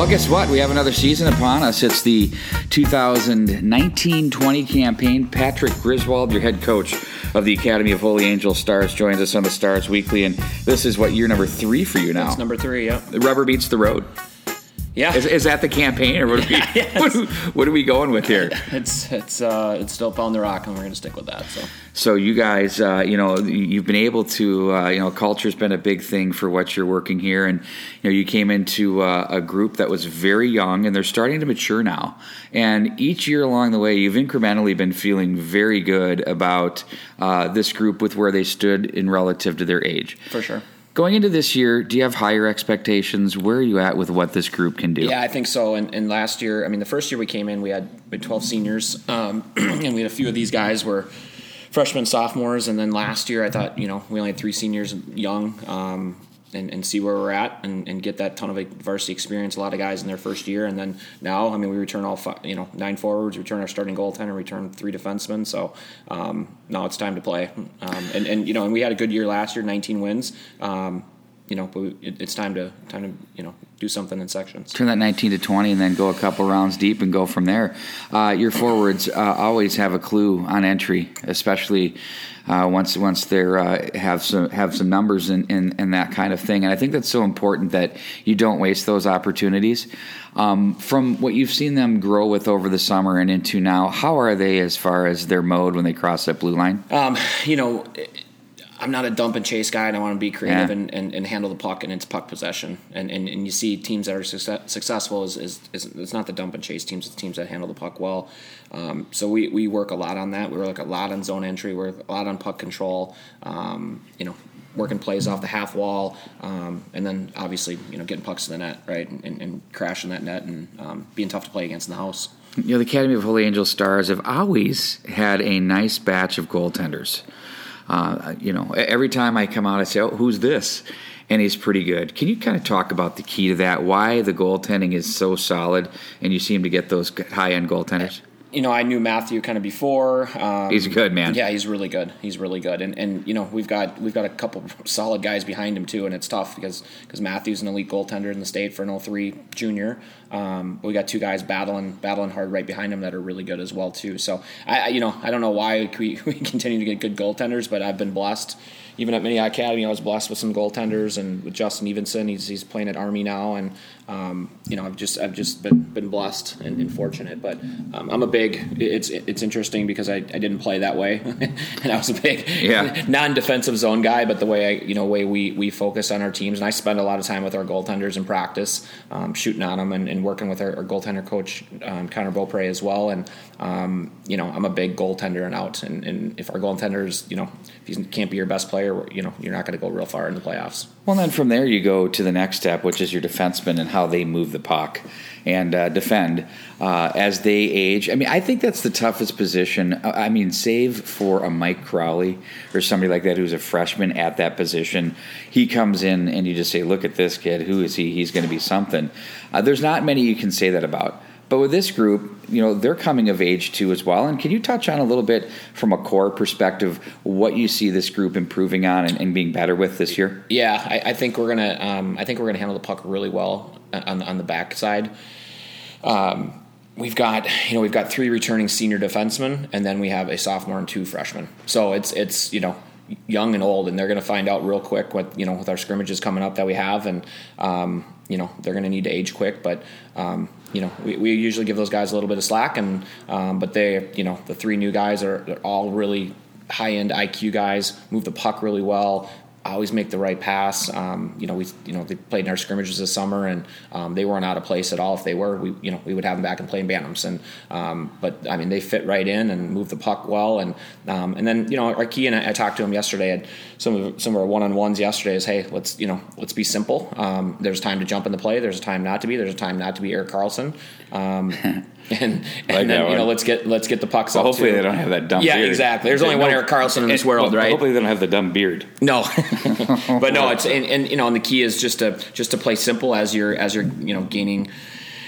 Well, guess what? We have another season upon us. It's the 2019-20 campaign. Patrick Griswold, your head coach of the Academy of Holy Angel Stars, joins us on the Stars Weekly, and this is what year number three for you now. It's number three. Yep. The rubber beats the road. Yeah. Is, is that the campaign, or what are, we, Yes. what, are, what are we going with here? It's it's uh, it's still pound the rock, and we're gonna stick with that. So So you guys, uh, you know, you've been able to, uh, you know, culture's been a big thing for what you're working here, and you know, you came into uh, a group that was very young, and they're starting to mature now. And each year along the way, you've incrementally been feeling very good about uh, this group with where they stood in relative to their age. for sure. Going into this year, do you have higher expectations? Where are you at with what this group can do? Yeah, I think so. And, and last year, I mean, the first year we came in, we had, we had 12 seniors, um, and we had a few of these guys were freshmen, sophomores, and then last year I thought, you know, we only had three seniors young, um, and, and see where we're at and, and get that ton of varsity experience. A lot of guys in their first year, and then now, I mean, we return all five, you know nine forwards, return our starting goaltender, return three defensemen. So um, now it's time to play. Um, and and you know, and we had a good year last year, 19 wins. Um, you know, but we, it, it's time to time to you know do something in sections. turn that 19 to 20 and then go a couple rounds deep and go from there. Uh, your forwards uh, always have a clue on entry, especially uh, once once they uh, have some have some numbers and, and, and that kind of thing. And I think that's so important that you don't waste those opportunities. Um, from what you've seen them grow with over the summer and into now, how are they as far as their mode when they cross that blue line? Um, you know, I'm not a dump and chase guy, and I want to be creative Yeah. and, and, and handle the puck and its puck possession. And, and, and you see teams that are success, successful is, is, is it's not the dump and chase teams; it's teams that handle the puck well. Um, so we, we work a lot on that. We work a lot on zone entry. We're a lot on puck control. Um, you know, working plays off the half wall, um, and then obviously you know getting pucks to the net, right, and, and, and crashing that net and um, being tough to play against in the house. You know, the Academy of Holy Angel Stars have always had a nice batch of goaltenders. Uh, you know, every time I come out, I say, "Oh, who's this?" And he's pretty good. Can you kind of talk about the key to that? Why the goaltending is so solid, and you seem to get those high end goaltenders? you know, I knew Matthew kind of before. Um, He's good, man. Yeah, he's really good. He's really good, and and you know we've got we've got a couple solid guys behind him too, and it's tough because because Matthew's an elite goaltender in the state for an 03 junior. Um, we got two guys battling battling hard right behind him that are really good as well too. So I, I you know I don't know why we, we continue to get good goaltenders, but I've been blessed. Even at Mini Academy, I was blessed with some goaltenders, and with Justin Evenson, he's, he's playing at Army now, and um, you know I've just I've just been, been blessed and, and fortunate. But um, I'm a big. It's it's interesting because I, I didn't play that way, and I was a big Yeah. non-defensive zone guy. But the way I you know way we we focus on our teams, and I spend a lot of time with our goaltenders in practice, um, shooting on them, and, and working with our, our goaltender coach um, Connor Beaupre as well. And um, you know I'm a big goaltender and out, and, and if our goaltenders you know if he can't be your best player, you know you're not going to go real far in the playoffs. Well, then from there you go to the next step, which is your defensemen and how they move the puck and uh, defend uh, as they age. I mean, I think that's the toughest position. I I mean, save for a Mike Crowley or somebody like that who's a freshman at that position. He comes in and you just say, "Look at this kid. Who is he? He's going to be something." Uh, there's not many you can say that about. But with this group, you know, they're coming of age too as well. And can you touch on a little bit from a core perspective what you see this group improving on and, and being better with this year? Yeah, I, I think we're gonna. Um, I think we're gonna handle the puck really well on on the back side. Um, we've got you know we've got three returning senior defensemen, and then we have a sophomore and two freshmen. So it's it's you know young and old, and they're gonna find out real quick what you know with our scrimmages coming up that we have, and um, you know they're gonna need to age quick, but. Um, you know, we, we usually give those guys a little bit of slack, and um, but they, you know, the three new guys are all really high end IQ guys, move the puck really well, always make the right pass. Um, you know, we you know they played in our scrimmages this summer, and um, they weren't out of place at all. If they were, we you know we would have them back and play in Bantams. And um, but I mean, they fit right in and move the puck well. And um, and then you know our key and I, I talked to him yesterday. At some of some of our one on ones yesterday is hey let's you know let's be simple. Um, there's time to jump in the play. There's a time not to be. There's a time not to be Erik Karlsson. And and Like then you know let's get let's get the pucks Well, up. hopefully too. they don't have that dumb beard. Yeah, beard. exactly. There's only one Erik Karlsson in this world, right? Hopefully they don't have the dumb beard. No, but no, it's and, and you know, and the key is just to just to play simple as you're as you're you know gaining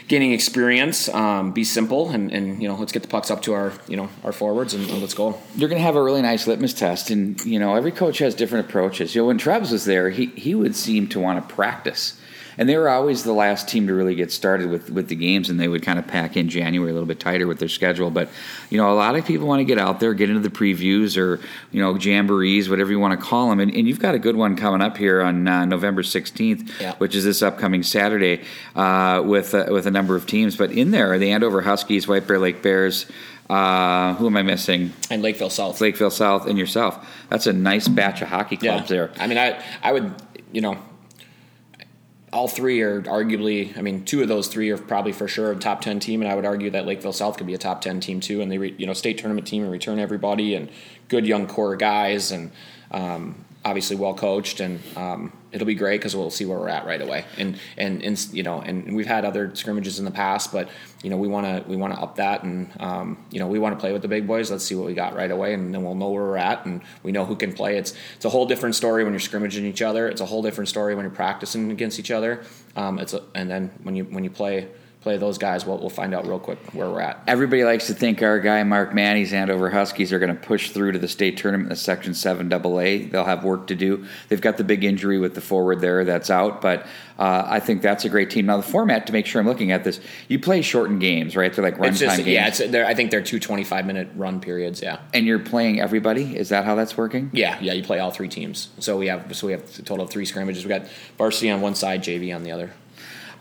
gaining experience. Um, be simple and and you know let's get the pucks up to our you know our forwards and, and let's go. You're going to have a really nice litmus test, and you know every coach has different approaches. You know, when Trebs was there, he he would seem to want to practice. And they were always the last team to really get started with with the games, and they would kind of pack in January a little bit tighter with their schedule. But you know, a lot of people want to get out there, get into the previews or you know jamborees, whatever you want to call them, and, and you've got a good one coming up here on uh, November sixteenth, Yeah. which is this upcoming Saturday uh, with uh, with a number of teams. But in there, are the Andover Huskies, White Bear Lake Bears. Uh, who am I missing? And Lakeville South. Lakeville South and yourself. That's a nice batch of hockey clubs there. I mean, I I would you know. All three are arguably. I mean, two of those three are probably for sure a top ten team, and I would argue that Lakeville South could be a top ten team too. And they, re, you know, state tournament team and return everybody and good young core guys, and um, obviously well coached, and um, it'll be great because we'll see where we're at right away. And and and you know, and we've had other scrimmages in the past, but you know, we want to we want to up that, and um, you know, we want to play with the big boys. Let's see what we got right away, and then we'll know where we're at, and we know who can play. It's it's a whole different story when you're scrimmaging each other. It's a whole different story when you're practicing against each other. Um, it's a, and then when you when you play play those guys, we'll, we'll find out real quick where we're at. Everybody likes to think our guy Mark Manny's Andover Huskies are going to push through to the state tournament in the Section Seven AA. They'll have work to do. They've got the big injury with the forward there that's out, but uh, I think that's a great team. Now the format to make sure I'm looking at this, you play shortened games, right? They're like runtime just games, yeah, it's they're, I think they're two 25 minute run periods. Yeah. and you're playing everybody. Is that how that's working? Yeah, yeah, you play all three teams. So we have so we have a total of three scrimmages. We got varsity on one side, JV on the other.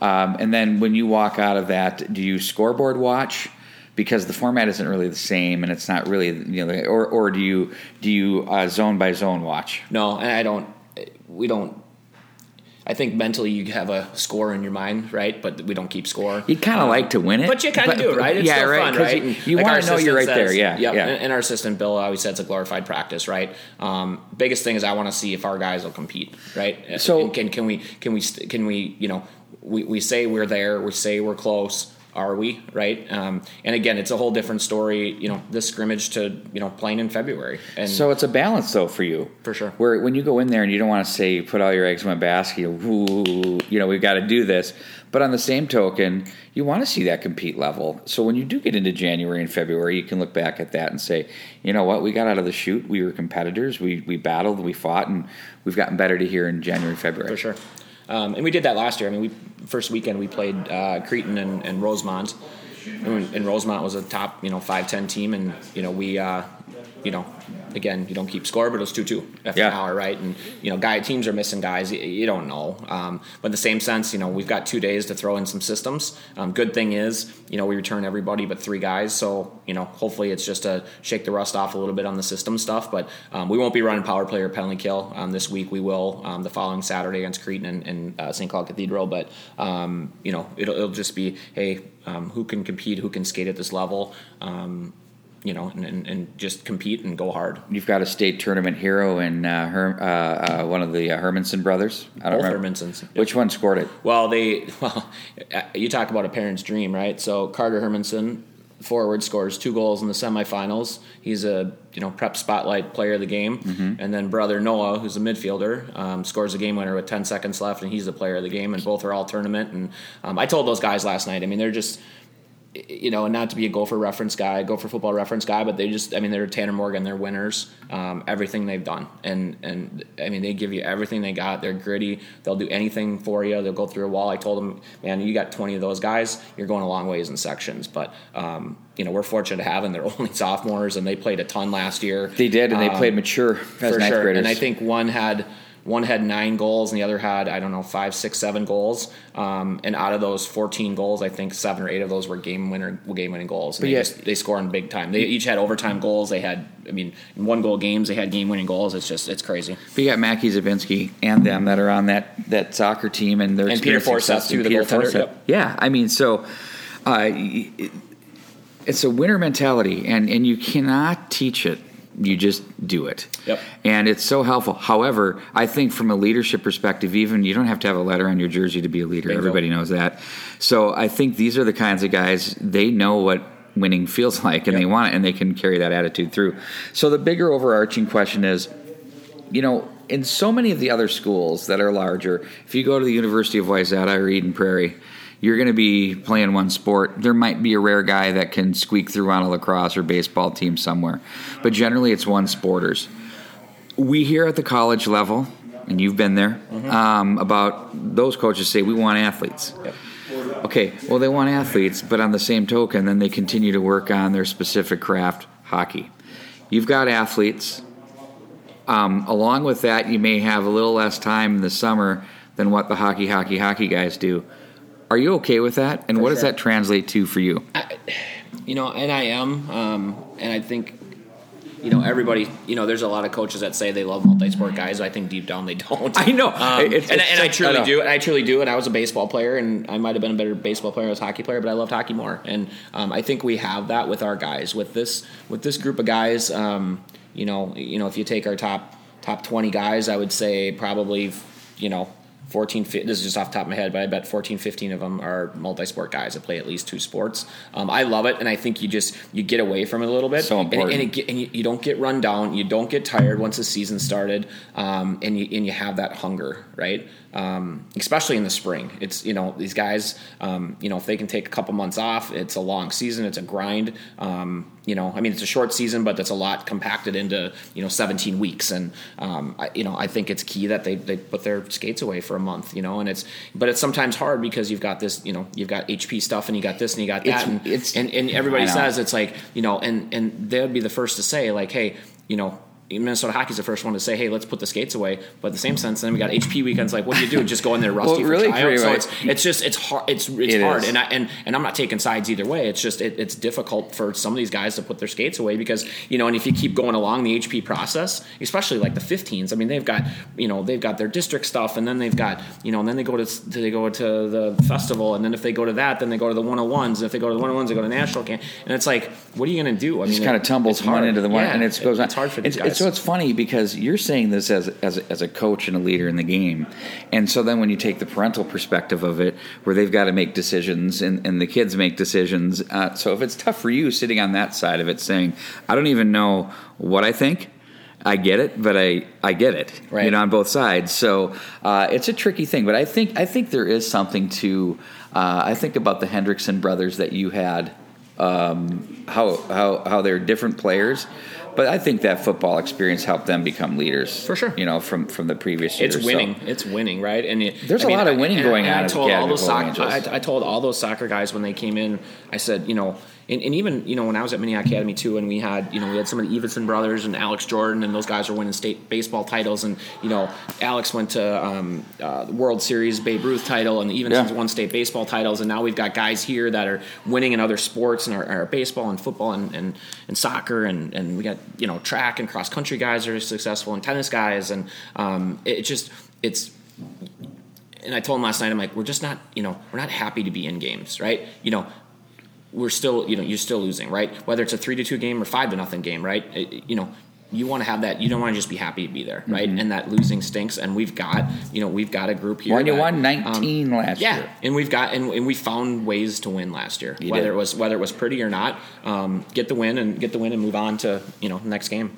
Um, and then when you walk out of that, do you scoreboard watch? Because the format isn't really the same, and it's not really you know, or or do you do you uh, zone by zone watch? No, and I don't. We don't. I think mentally you have a score in your mind, right? But we don't keep score. You'd kind of like to win it, But you kind of do, right? It's yeah, right. fun, right? You, you Like want to know you're right assistant there. Yeah, says- yep. yeah. And, and our assistant Bill always said it's a glorified practice, right? Um, biggest thing is I want to see if our guys will compete, right? So- And can can we can we can we you know we, we say we're there, we say we're close. Are we right? Um, and again, it's a whole different story. You know, this scrimmage to you know playing in February, and So it's a balance, though, for you. For sure. Where when you go in there and you don't want to say you put all your eggs in one basket, ooh, you know, we've got to do this. But on the same token, you want to see that compete level. So when you do get into January and February, you can look back at that and say, you know what, we got out of the shoot. We were competitors. We we battled. We fought, and we've gotten better to here in January, February. for sure. Um, and we did that last year. I mean, we first weekend we played uh, Cretin and, and Rosemount, and, and Rosemount was a top you know five ten team, and you know we uh, you know again you don't keep score, but it was two two after Yeah. an hour, right? And you know guy teams are missing guys, you, you don't know. Um, but in the same sense, you know we've got two days to throw in some systems. Um, good thing is you know we return everybody but three guys, so you know hopefully it's just to shake the rust off a little bit on the system stuff. But um, we won't be running power play or penalty kill um, this week. We will um, the following Saturday against Cretin and, and uh, St. Cloud Cathedral. But um, you know it'll, it'll just be hey um, who can compete, who can skate at this level. Um, you know, and, and, and just compete and go hard. You've got a state tournament hero in uh, Her, uh, uh, one of the uh, Hermanson brothers. I don't Both remember Hermansons. which one scored it. Well, they well, uh, you talk about a parent's dream, right? So Carter Hermanson, forward, scores two goals in the semifinals. He's a you know prep spotlight player of the game, and then brother Noah, who's a midfielder, um, scores a game winner with ten seconds left, and he's the player of the game. And both are all tournament. And um, I told those guys last night. I mean, they're just you know, and not to be a gopher reference guy, gopher football reference guy, but they just, I mean, they're Tanner Morgan, they're winners. Um, everything they've done, and and I mean, they give you everything they got. They're gritty. They'll do anything for you. They'll go through a wall. I told them, man, you got twenty of those guys, you're going a long ways in sections. But um, you know, we're fortunate to have them. They're only sophomores, and they played a ton last year. They did, and they Um, played mature as for ninth sure. graders. And I think one had one had nine goals, and the other had I don't know five, six, seven goals. Um, and out of those fourteen goals, I think seven or eight of those were game winner, game winning goals. And But they yeah. just they score in big time. They each had overtime goals. They had I mean in one goal games. They had game winning goals. It's just it's crazy. But you got Mackie Zabinski and them that are on that, that soccer team, and they're And Peter Forseth, too, the Peter Forseth. yep. Yeah, I mean, so uh, it- it's a winner mentality, and and you cannot teach it. You just do it. Yep. And it's so helpful. However, I think from a leadership perspective, even you don't have to have a letter on your jersey to be a leader. Bingo. Everybody knows that. So I think these are the kinds of guys they know what winning feels like, and they want it, and they can carry that attitude through. So the bigger overarching question is you know, in so many of the other schools that are larger, if you go to the University of Wayzata or Eden Prairie, you're going to be playing one sport. There might be a rare guy that can squeak through on a lacrosse or baseball team somewhere, but generally it's one sporters. We here at the college level, and you've been there, Mm-hmm. um, about those coaches say we want athletes. Yep. Okay, well they want athletes, but on the same token, then they continue to work on their specific craft, hockey. You've got athletes. Um, along with that, you may have a little less time in the summer than what the hockey, hockey, hockey guys do. Are you okay with that? And what does that translate to for you? you know, and I am, um, and I think, you know, everybody, you know, there's a lot of coaches that say they love multi-sport guys. I think deep down they don't. I know. um, It's- and, it's and I truly I do, and I truly do. And I was a baseball player, and I might have been a better baseball player as a hockey player, but I loved hockey more. And um, I think we have that with our guys, with this, with this group of guys. Um, you know, you know, if you take our top top 20 guys, I would say probably, you know. 14, fi- this is just off the top of my head, but I bet 14, 15 of them are multi-sport guys that play at least two sports. Um, I love it, and I think you just you get away from it a little bit. So And- important. And, it get, and you, you don't get run down, you don't get tired once the season started, um, and you and you have that hunger, right? Um, especially in the spring, it's you know these guys, um, you know if they can take a couple months off, it's a long season, it's a grind. Um, you know, I mean, it's a short season, but that's a lot compacted into you know 17 weeks, and um, I, you know I think it's key that they, they put their skates away for a month, you know, and it's but it's sometimes hard because you've got this, you know, you've got HP stuff and you got this and you got that, It's- and, it's- and and everybody says it's like you know, and and they would be the first to say like, hey, you know. Minnesota Hockey's the first one to say, "Hey, let's put the skates away." But at the same sense, then we got HP weekends. Like, what do you do? Just go in there rusty Well, for really, tryout? So Kareem, it's it's just it's hard. It's it's It hard, is. and I, and and I'm not taking sides either way. It's just it, it's difficult for some of these guys to put their skates away because you know, and if you keep going along the HP process, especially like the 15s, I mean, they've got you know they've got their district stuff, and then they've got you know, and then they go to they go to the festival, and then if they go to that, then they go to the 101s, and if they go to the 101s, they go to national camp, and it's like, what are you going to do? I just mean, kind of tumbles it's one hard. into the one, Yeah, and it goes on. It's hard for these It's- guys. So it's funny because you're saying this as as a, as a coach and a leader in the game, and so then when you take the parental perspective of it, where they've got to make decisions and, and the kids make decisions. Uh, so if it's tough for you sitting on that side of it, saying, "I don't even know what I think." I get it, but I, I get it. right. You know, on both sides. So uh, it's a tricky thing, but I think I think there is something to. Uh, I think about the Hendrickson brothers that you had um, how how how they're different players, but I think that football experience helped them become leaders For sure. You know, from from the previous years. It's So- winning. It's winning, right? And you, There's a a lot of winning going on I at told all those soccer, I, I told all those soccer guys when they came in. I said, you know, and, and even you know when I was at Mini Academy too, and we had you know we had some of the Evenson brothers and Alex Jordan, and those guys were winning state baseball titles, and you know Alex went to um, uh, the World Series Babe Ruth title, and the Evensons Yeah. won state baseball titles, and now we've got guys here that are winning in other sports and our, are baseball and football and, and, and soccer, and, and we got you know track and cross country guys are successful, and tennis guys, and um, it, it just it's and I told him last night, I'm like, we're just not, you know, we're not happy to be in games, right? You know, we're still, you know, you're still losing, right? Whether it's a three to two game or five to nothing game, right? It- you know, you want to have that. You don't want to just be happy to be there, right? And that losing stinks. And we've got, you know, we've got a group here. When you that, won um, 19 last yeah, year. and we've got and, and we found ways to win last year. You whether did. it was whether it was pretty or not, um, get the win and get the win and move on to you know next game.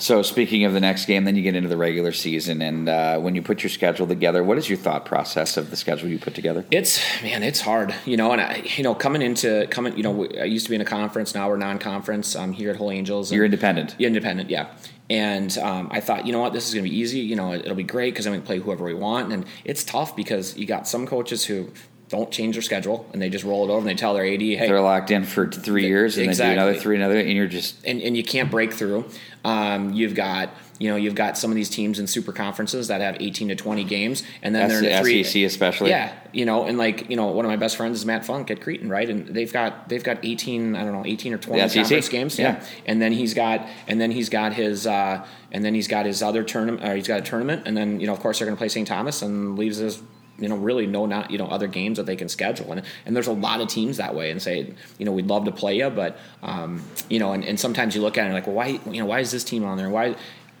So speaking of the next game, then you get into the regular season, and uh, when you put your schedule together, what is your thought process of the schedule you put together? It's man, it's hard, you know. And I, you know, coming into coming, you know, I used to be in a conference. Now we're non-conference. I'm here at Holy Angels. and- You're independent. Yeah, independent, yeah. And um, I thought, you know what, this is going to be easy. You know, it'll be great because then we can play whoever we want. And it's tough because you got some coaches who don't change their schedule and they just roll it over and they tell their AD, hey, They're locked in for three years, and then do another three, another, and you're just and, and you can't break through. Um, you've got you know you've got some of these teams in super conferences that have 18 to 20 games, and then they're in S- three. SEC especially. Yeah, you know, and like you know, one of my best friends is Matt Funk at Cretin, right? And they've got they've got 18, I don't know, 18 or 20 SEC? conference games. Yeah. and then he's got and then he's got his uh, and then he's got his other tournament. He's got a tournament, and then you know, of course, they're going to play St. Thomas, and leaves his you know really no not you know other games that they can schedule. And and there's a lot of teams that way and say you know we'd love to play you but um, you know and, and sometimes you look at it and like well why you know why is this team on there? Why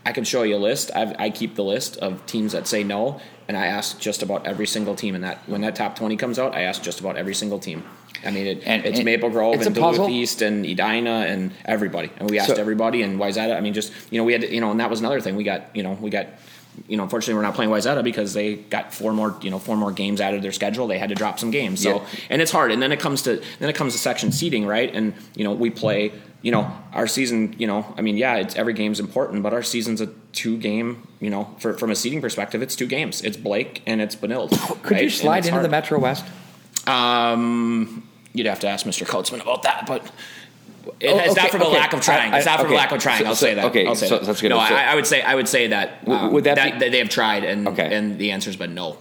I can show you a list. I've, I keep the list of teams that say no and I ask just about every single team. And that when that top 20 comes out I ask just about every single team. I mean it, And- it's and Maple Grove it's and puzzle. Duluth East and Edina and everybody. And we asked So- everybody and why is that? I mean just you know we had to, you know and that was another thing. We got you know we got you know, unfortunately, we're not playing Wayzata because they got four more, you know, four more games out of their schedule. They had to drop some games. So, Yeah. and it's hard. And then it comes to then it comes to section seating, right? And you know, we play. You know, our season. You know, I mean, yeah, it's every game's important, but our season's a two game. You know, for, from a seating perspective, it's two games. It's Blake and it's Benilde. Could right? you slide into the. Metro West? Um, you'd have to ask Mr. Coatsman about that, but. It, Oh, it's not okay, from a lack of trying. I- it's not from okay. a lack of trying. So- I'll so- say that. okay, I'll say so that. that's good. No, I, I would say I would say that, um, would that that, be- they have tried, and Okay. and the answer's been no.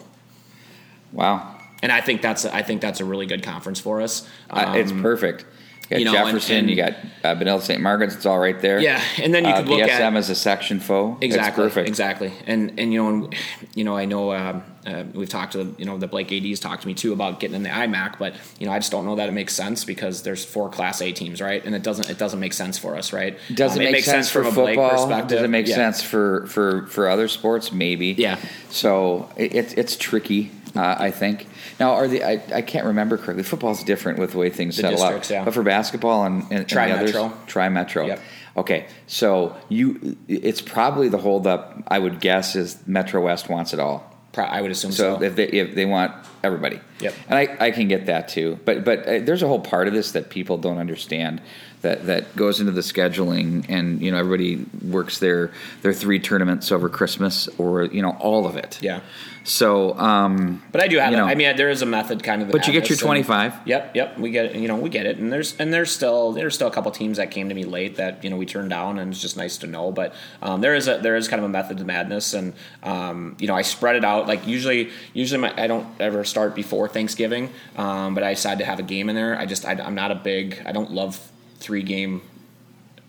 Wow. And I think that's I think that's a really good conference for us. Uh, it's Um, perfect. You got you know, Jefferson, and- you got uh, Benilde St. Margaret's, it's all right there. Yeah, and then you uh, could look BSM at as a section foe. exactly, It's perfect. exactly, and and you know, and, you know, I know um, uh, we've talked to you know the Blake ads talked to me too about getting in the IMAC, but you know, I just don't know that it makes sense because there's four Class A teams, right? And it doesn't it doesn't make sense for us, right? Does Um, it make makes sense, for from a Blake football? perspective. Does it make Yeah. sense for, for, for other sports? Maybe. Yeah. So it, it's it's tricky. Uh, I think now are the I, I can't remember correctly. Football's different with the way things The settle out. yeah. But for basketball and, and, and Tri-metro. tri metro. Yep. Okay, so you it's probably the holdup. I would guess is Metro West wants it all. Pro- I would assume so. So if they if they want everybody, Yep. and I, I can get that too. But but uh, there's a whole part of this that people don't understand that that goes into the scheduling, and you know everybody works their their three tournaments over Christmas or you know all of it. yeah. So um, But I do have. You know. I mean, there is a method, kind of. But you get your madness, and- 25. Yep, yep. We get it. You know, we get it. And there's and there's still there's still a couple teams that came to me late that you know we turned down, and it's just nice to know. But um, there is a there is kind of a method to madness, and um, you know I spread it out. Like usually usually my, I don't ever start before Thanksgiving, um, but I decide to have a game in there. I just I, I'm not a big. I don't love three game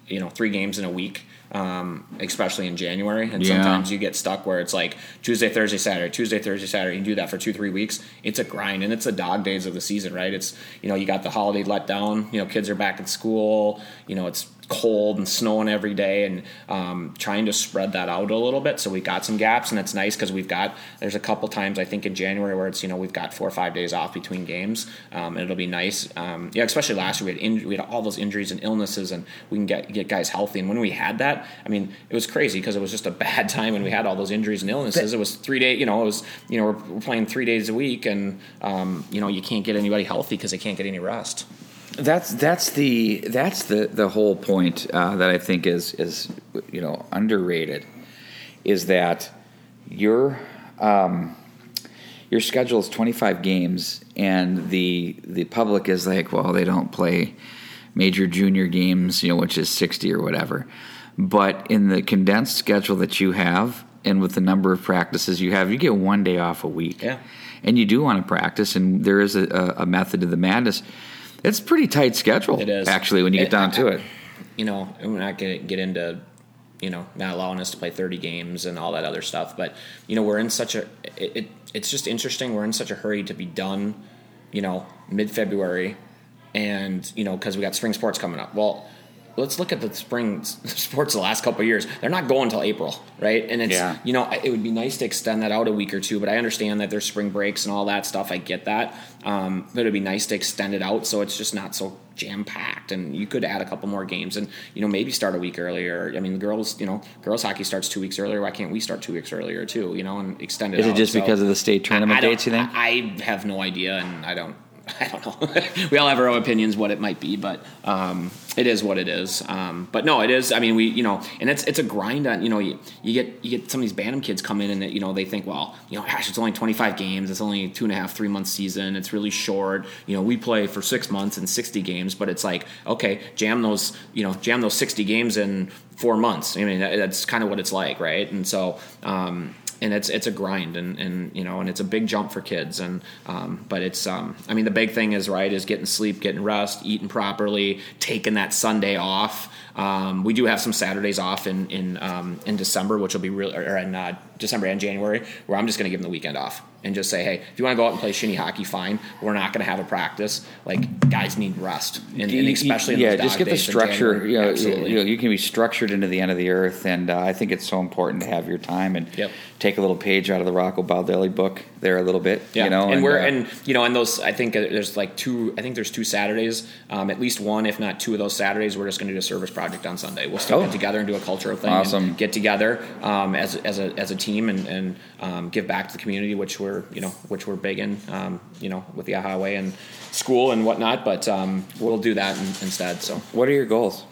you know three games in a week um, especially in january. And Yeah. sometimes you get stuck where it's like tuesday thursday saturday tuesday thursday saturday you do that for two three weeks. It's a grind and it's the dog days of the season right? It's you know you got the holiday letdown you know kids are back at school you know it's cold and snowing every day and um, trying to spread that out a little bit. So we got some gaps and it's nice because we've got there's a couple times i think in january where it's you know we've got four or five days off between games um, and it'll be nice um, yeah especially last year we had, in, we had all those injuries and illnesses and we can get, get guys healthy. And when we had that i mean it was crazy because it was just a bad time when we had all those injuries and illnesses. It was three days you know it was you know we're, we're playing three days a week and um, you know you can't get anybody healthy because they can't get any rest That's that's the that's the the whole point uh, that I think is is you know underrated is that your um, your schedule is 25 games and the the public is like well they don't play major junior games you know which is 60 or whatever. But in the condensed schedule that you have and with the number of practices you have you get one day off a week. Yeah. and you do want to practice and there is a, a, a method to the madness it's a pretty tight schedule It is. actually when you get It- down to it you know, we're not going to get into, you know, not allowing us to play 30 games and all that other stuff. But, you know, we're in such a, it, it, it's just interesting. We're in such a hurry to be done, you know, mid February and, you know, because we got spring sports coming up. Well, let's look at the spring sports the last couple of years. They're not going until April, right? And it's, Yeah. you know, it would be nice to extend that out a week or two, but I understand that there's spring breaks and all that stuff. I get that. Um, but it'd be nice to extend it out so it's just not so jam packed and you could add a couple more games and, you know, maybe start a week earlier. I mean, the girls, you know, girls hockey starts two weeks earlier. Why can't we start two weeks earlier too, you know, and extend it Is it out? just So- because of the state tournament I- I dates, you think? I, I have no idea and I don't. I don't know. we all have our own opinions what it might be, but um, it is what it is. Um, but no, it is. I mean, we you know, and it's it's a grind on you know you, you get you get some of these Bantam kids come in and you know they think well you know gosh it's only twenty five games it's only two and a half three month season it's really short you know we play for six months and sixty games but it's like okay jam those you know jam those sixty games in four months. I mean that's kind of what it's like, right? And so. Um, and it's it's a grind and, and you know and it's a big jump for kids. And um, but it's um, I mean the big thing is right is getting sleep getting rest eating properly taking that Sunday off. Um, we do have some Saturdays off in in um, in December which will be real or in uh, December and January where I'm just going to give them the weekend off and just say hey if you want to go out and play shinny hockey fine we're not going to have a practice like guys need rest and, and especially in yeah, just get the structure. You know, you, know, you can be structured into the end of the earth, and uh, I think it's so important to have your time and Yep. take a little page out of the Rocco Baldelli book there a little bit. Yeah, you know, and, we're uh, and you know, and those I think uh, there's like two. I think there's two Saturdays, um, at least one, if not two of those Saturdays. We're just going to do a service project on Sunday. We'll still Oh. get together and do a cultural thing. Awesome. And get together um, as as a as a team and and um, give back to the community, which we're you know which we're big in. Um, you know, with the highway and school and whatnot. But um, we'll do that in, instead. So What are your goals?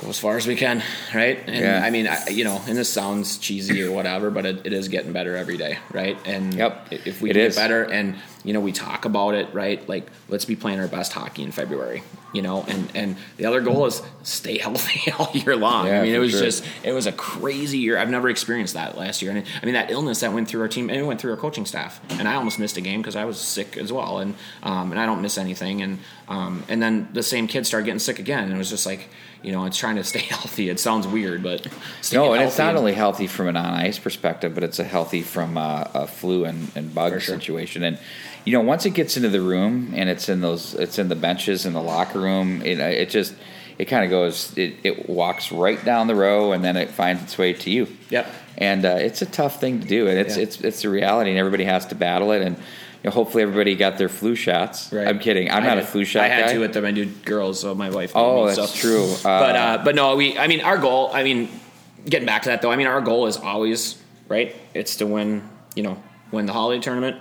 Go as far as we can, right? And Yeah. I mean, I, you know, and this sounds cheesy or whatever, but it, it is getting better every day, right? And Yep. if we It get is. better, and you know, we talk about it, right? Like, let's be playing our best hockey in February, you know, and and the other goal is stay healthy all year long. Yeah, I mean, it was sure. just it was a crazy year. I've never experienced that last year, and I mean that illness that went through our team and it went through our coaching staff, and I almost missed a game because I was sick as well, and um, and I don't miss anything, and um, and then the same kids started getting sick again, and it was just like you know, it's trying to stay healthy. It sounds weird, but No, and it's not only healthy from an on ice perspective, but it's a healthy from uh, a flu and, and bug sure. situation. And you know, once it gets into the room and it's in those, it's in the benches in the locker room. It, uh, it just, it kind of goes, it, it walks right down the row and then it finds its way to you. Yep. And uh, it's a tough thing to do, and it's Yeah. it's it's a reality, and everybody has to battle it. And know, hopefully, everybody got their flu shots. Right. I'm kidding. I'm I not a flu shot I had guy. to with the my new girls, so my wife. Oh, me, that's so. true. Uh, but uh, but no, we. I mean, our goal. I mean, getting back to that though. I mean, our goal is always right. It's to win. You know, win the holiday tournament,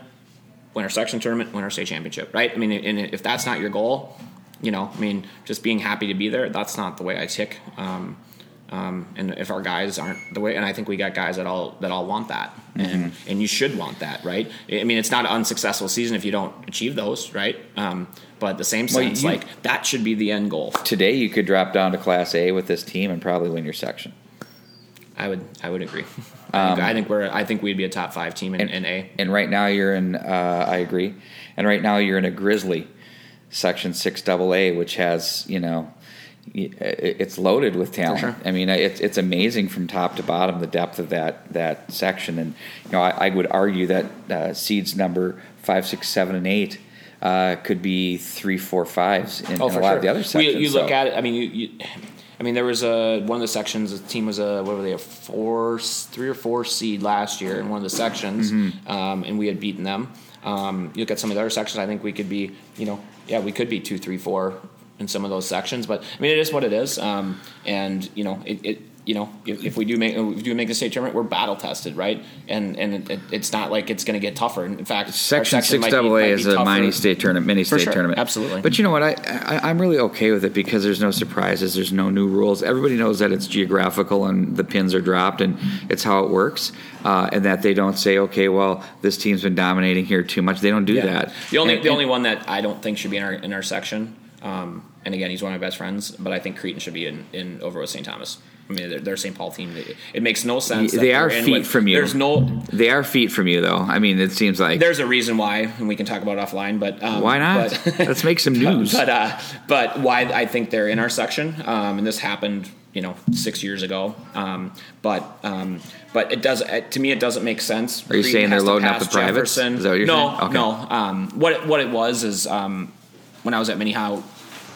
win our section tournament, win our state championship. Right. I mean, and if that's not your goal, you know, I mean, just being happy to be there. That's not the way I tick. Um, um, and if our guys aren't the way, and I think we got guys that all that all want that, and Mm-hmm. and you should want that, right? I mean, it's not an unsuccessful season if you don't achieve those, right? Um, but the same Well, sense, you- like that should be the end goal. Today, you could drop down to Class A with this team and probably win your section. I would I would agree. I, think, I think we're I think we'd be a top five team in, in A. And right now you're in. Uh, I agree. And right now you're in a Grizzly Section Six Double A, which has you know, it's loaded with talent. sure. I mean, it's it's amazing from top to bottom the depth of that that section. And you know, I, I would argue that uh, seeds number five, six, seven, and eight. Uh, could be three, four, fives in, in a lot of the other We- sections. you look so- at it. I mean, you, you, I mean, there was a one of the sections. The team was a what were they a four, three or four seed last year in one of the sections, Mm-hmm. um, and we had beaten them. Um, you look at some of the other sections. I think we could be, you know, yeah, we could be two, three, four in some of those sections. But I mean, it is what it is. Um, and you know, it, it you know, if, if we do make if we do make the state tournament, we're battle tested, right? And and it, it, it's not like it's going to get tougher. In fact, Section six double A is a mini state tournament, mini state sure, tournament. absolutely. But you know what? I, I I'm really okay with it because there's no surprises. There's no new rules. Everybody knows that it's geographical and the pins are dropped and it's how it works. Uh, and that they don't say, okay, well, this team's been dominating here too much. They don't do Yeah. that. The only And- the only one that I don't think should be in our in our section, um, and again, he's one of my best friends, but I think Cretin should be in, in over with St. Thomas. I mean, they're, they're St. Paul team. It, it makes no sense. They are feet with- from you. There's no. They are feet from you, though. I mean, it seems like. There's a reason why, and we can talk about it offline. But um, Why not? But, Let's make some news. But uh, but why I think they're in our section, um, and this happened, you know, six years ago. Um, but um, but it does uh, to me it doesn't make sense. Are you Cretin saying they're loading up the privates? Jefferson. Is that what you're no, saying? Okay. No, Um, what it, what it was is um, when I was at Minnehaha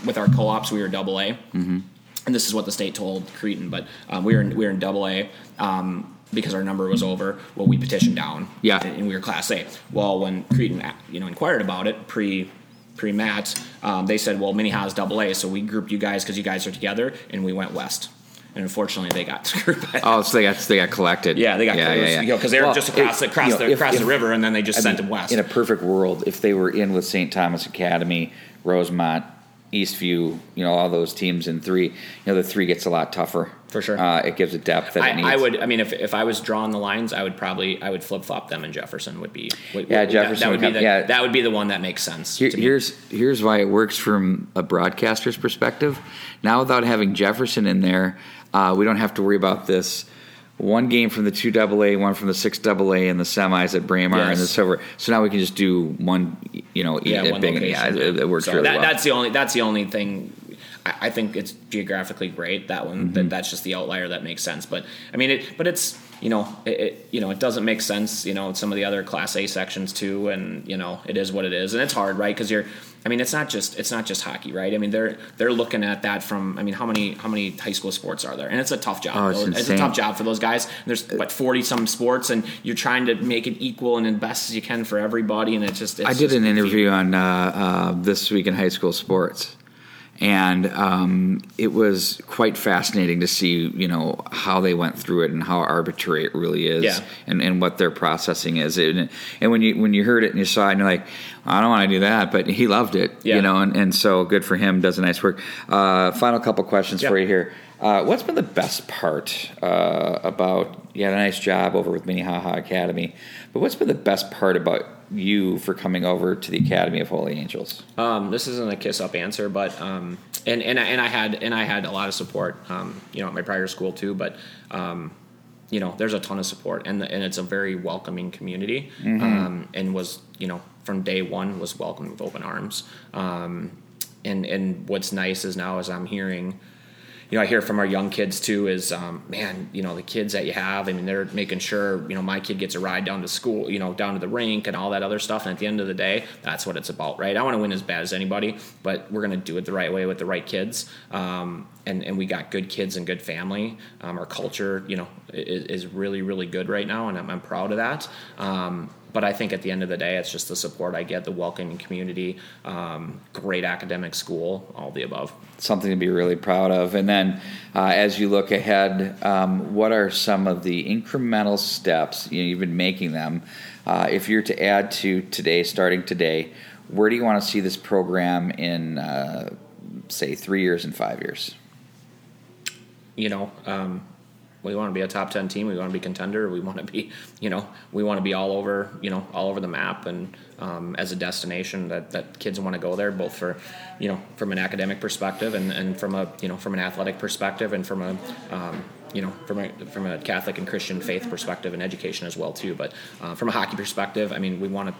with our co-ops, we were double A, mm-hmm. and this is what the state told Cretin, but um, we were in, we were in double A. Um, because our number was over, well, we petitioned down, Yeah. and, and we were Class A. Well, when Cretin, you know, inquired about it pre pre Matt, um, they said, well, Minnehaha's double A, so we grouped you guys because you guys are together, and we went west. And unfortunately, they got screwed. By that. Oh, so they got they got collected. Yeah, they got yeah, yeah, yeah. you know, because they were Well, just across the across you know, the if- across the river, and then they just I sent mean, them west. In a perfect world, if they were in with St. Thomas Academy, Rosemount, Eastview, you know, all those teams in three, you know, the three gets a lot tougher. For sure. Uh, it gives a depth that it needs. I, I would. I mean, if, if I was drawing the lines, I would probably I would flip flop them, and Jefferson would be. Would, Yeah, would- Jefferson That, would would be the, yeah. that would be the one that makes sense. Here, here's here's why it works from a broadcaster's perspective. Now, without having Jefferson in there, uh, we don't have to worry about this. One game from the two AA, one from the six AA, and the semis at Braemar and the Yes. silver. So now we can just do one, you know, yeah, at one location. Yeah, it, it works So really that, well. That's the only. That's the only thing. I, I think it's geographically great. That one. Mm-hmm. That, that's just the outlier that makes sense. But I mean, it. But it's you know, it, it you know, it doesn't make sense. You know, some of the other Class A sections too, and you know, it is what it is, and it's hard, right? Because you're. I mean, it's not just it's not just hockey, right? I mean, they're they're looking at that from. I mean, how many how many high school sports are there? And it's a tough job. Oh, it's a tough job for those guys. There's what forty some sports, and you're trying to make it equal and as best as you can for everybody, and it just. It's I did just an interview on uh, uh, this week in high school sports, and um, it was quite fascinating to see you know how they went through it and how arbitrary it really is, Yeah. and, and what their processing is. And, and when you when you heard it and you saw it, and you're like, I don't want to do that, but he loved it, Yeah. you know, and, and so good for him. Does a nice work. Uh, final couple questions Yeah. for you here. Uh, what's been the best part uh, about you had a nice job over with Minnehaha Academy, but what's been the best part about you for coming over to the Academy of Holy Angels? Um, this isn't a kiss up answer, but um, and and I, and I had and I had a lot of support, um, you know, at my prior school too. But um, you know, there's a ton of support, and and it's a very welcoming community, um, and was you know from day one was welcomed with open arms. Um, and and what's nice is now as I'm hearing you know, I hear from our young kids too is, um, man, you know, the kids that you have, I mean, they're making sure, you know, my kid gets a ride down to school, you know, down to the rink and all that other stuff. And at the end of the day, that's what it's about, right? I want to win as bad as anybody, but we're going to do it the right way with the right kids. Um, and, and we got good kids and good family. Um, our culture, you know, is, is really, really good right now. And I'm, I'm proud of that. But I think at the end of the day, it's just the support I get, the welcoming community, um, great academic school, all the above. Something to be really proud of. And then, uh, as you look ahead, um, what are some of the incremental steps you know, you've been making them? Uh, if you're to add to today, starting today, where do you want to see this program in, uh, say, three years and five years? you know, um, we want to be a top 10 team. We want to be contender. We want to be, you know, we want to be all over, you know, all over the map and um, as a destination that, that kids want to go there, both for, you know, from an academic perspective and, and from a, you know, from an athletic perspective and from a, um, you know, from a from a Catholic and Christian faith perspective and education as well too. But uh, from a hockey perspective, I mean, we want to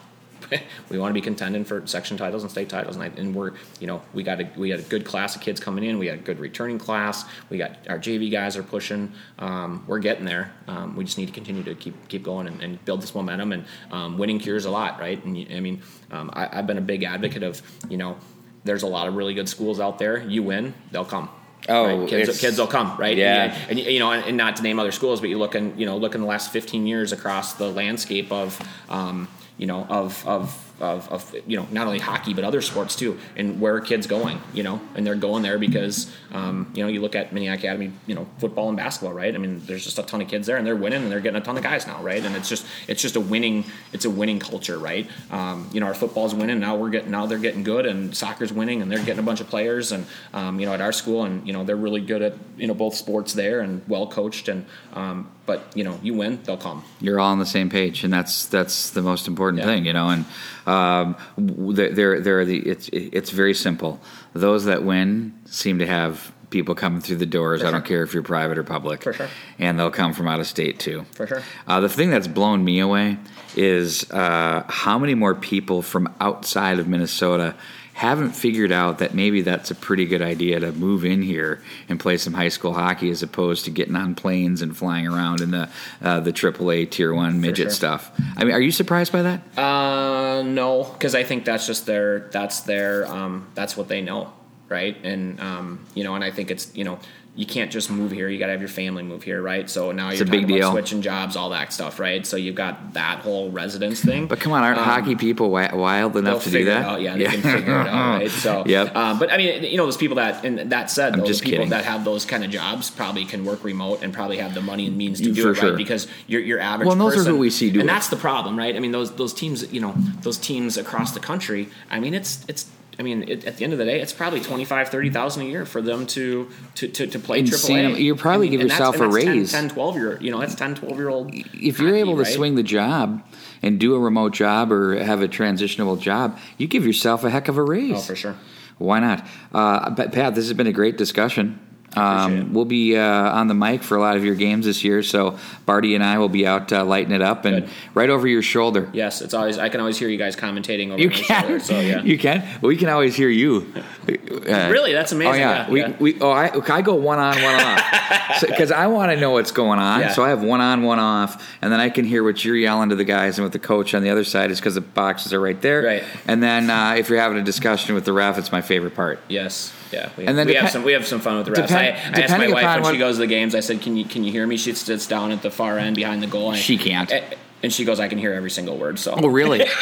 we want to be contending for section titles and state titles, and, I, and we're you know we got a we got a good class of kids coming in. We got a good returning class. We got our JV guys are pushing. Um, we're getting there. Um, we just need to continue to keep keep going and, and build this momentum. And um, winning cures a lot, right? And I mean, um, I, I've been a big advocate of you know there's a lot of really good schools out there. You win, they'll come. Oh, right? kids, kids will come, right? Yeah. And, and you know, and, and not to name other schools, but you look in, you know, look in the last 15 years across the landscape of, um, you know, of, of, of, of, you know, not only hockey but other sports too, and where are kids going, you know, and they're going there because, um, you know, you look at Mini Academy, you know, football and basketball, right? I mean, there's just a ton of kids there, and they're winning, and they're getting a ton of guys now, right? And it's just, it's just a winning, it's a winning culture, right? Um, you know, our football's winning now. We're getting now they're getting good, and soccer's winning, and they're getting a bunch of players, and um, you know, at our school, and you know, they're really good at you know both sports there, and well coached, and um, but you know, you win, they'll come. you're all on the same page, and that's that's the most important Yeah. thing, you know. And um, there, there, there are the. It's it's very simple. Those that win seem to have people coming through the doors. For I don't care if you're private or public, For sure. and they'll come from out of state too. For sure. Uh, the thing that's blown me away is uh, how many more people from outside of Minnesota haven't figured out that maybe that's a pretty good idea to move in here and play some high school hockey as opposed to getting on planes and flying around in the uh, the AAA Tier One midget sure. stuff. I mean, are you surprised by that? Uh, no, because I think that's just their that's their um, that's what they know, right? And um, you know, and I think it's you know you can't just move here. You got to have your family move here, right? So now you're a big talking about deal. switching jobs, all that stuff, right? So you've got that whole residence thing. But come on, aren't Um, hockey people wild enough to do that? out. Yeah, they can figure it out, right? So, Yep. Um, but I mean, you know, those people that, and that said, though, just people kidding. that have those kind of jobs probably can work remote and probably have the money and means to You- do it, sure. right? Because your your average. Well, those are person- what we see and that's the problem, right? I mean, those those teams, you know, those teams across the country. I mean, it's it's. I mean, it, at the end of the day, it's probably 25, 30,000 a year for them to to, to, to play. AAA. You're probably mean, give and yourself and a that's 10, raise. 10, 12 year, you know, that's 10, 12 year old. if you're able to right? swing the job and do a remote job or have a transitionable job, you give yourself a heck of a raise. Oh, for sure. Why not? Uh, but Pat, this has been a great discussion. Um, we'll be uh, on the mic for a lot of your games this year, so Barty and I will be out uh, lighting it up and Good. right over your shoulder. Yes, it's always. I can always hear you guys commentating over You my can, shoulder. So yeah. you can. We can always hear you. Uh, Really? That's amazing. Oh yeah, Yeah, we, yeah. we oh I, I go one on one off because I want to know what's going on. Yeah. So I have one on one off, and then I can hear what you're yelling to the guys and what the coach on the other side is because the boxes are right there. Right. And then uh, if you're having a discussion with the ref, it's my favorite part. Yes. Yeah. We, And then we have some. We have some fun with the refs. Depen- I, I asked my wife when she goes to the games. I said, "Can you can you hear me?" She sits down at the far end behind the goal. And She can't. Eh, And she goes, "I can hear every single word." So Oh, really?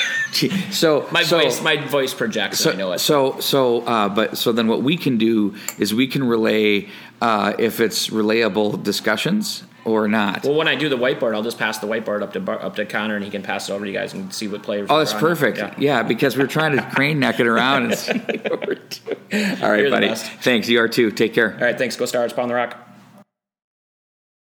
So my so, voice, my voice projects. So, I know it. so, so, uh, but so then what we can do is we can relay uh, if it's relayable discussions or not. well, when I do the whiteboard, I'll just pass the whiteboard up to Bar- up to Connor, and he can pass it over to you guys and see what players. Oh, that's perfect. Yeah. Yeah. because we're trying to crane neck it around and see what we're doing. All right, You're buddy. Thanks. You are too. Take care. All right, thanks. Go Stars. Pound the rock.